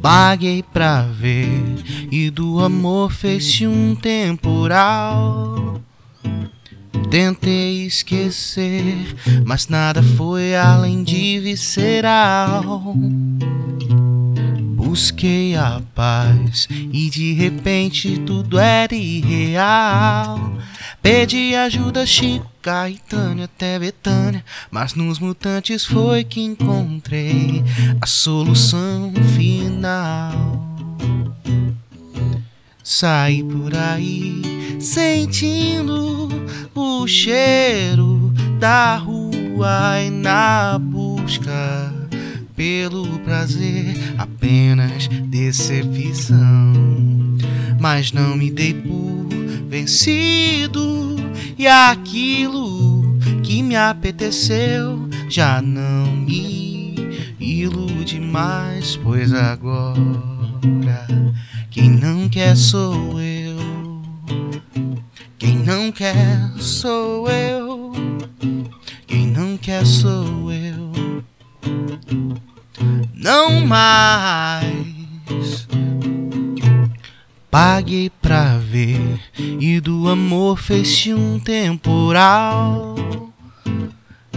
Paguei pra ver e do amor fez-se um temporal. Tentei esquecer, mas nada foi além de visceral. Busquei a paz e de repente tudo era irreal. Pedi ajuda, Chico, Caetano até Betânia, mas nos mutantes foi que encontrei a solução final. Saí por aí sentindo o cheiro da rua e na busca pelo prazer apenas decepção. Mas não me dei por vencido e aquilo que me apeteceu já não me ilude mais, pois agora quem não quer sou eu. Quem não quer sou eu. Quem não quer sou eu. Não mais. Paguei pra ver e do amor fez-se um temporal.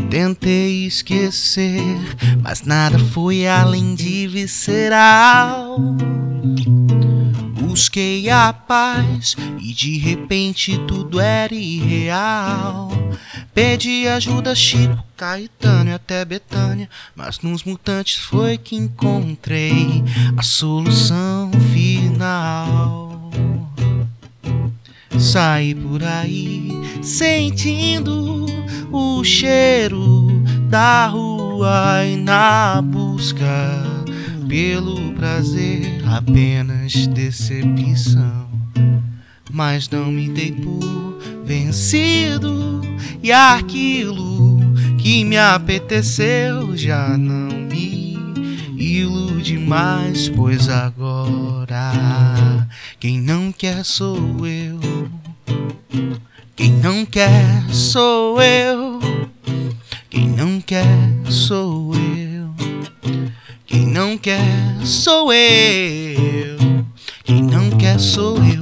Tentei esquecer, mas nada foi além de visceral. Busquei a paz e de repente tudo era irreal. Pedi ajuda a Chico, Caetano e até Betânia, mas nos mutantes foi que encontrei a solução final. Saí por aí sentindo o cheiro da rua e na busca pelo prazer apenas decepção. Mas não me dei por vencido e aquilo que me apeteceu já não me ilude mais, pois agora quem não quer sou eu. Quem não quer sou eu. Sou eu. Quem não quer sou eu.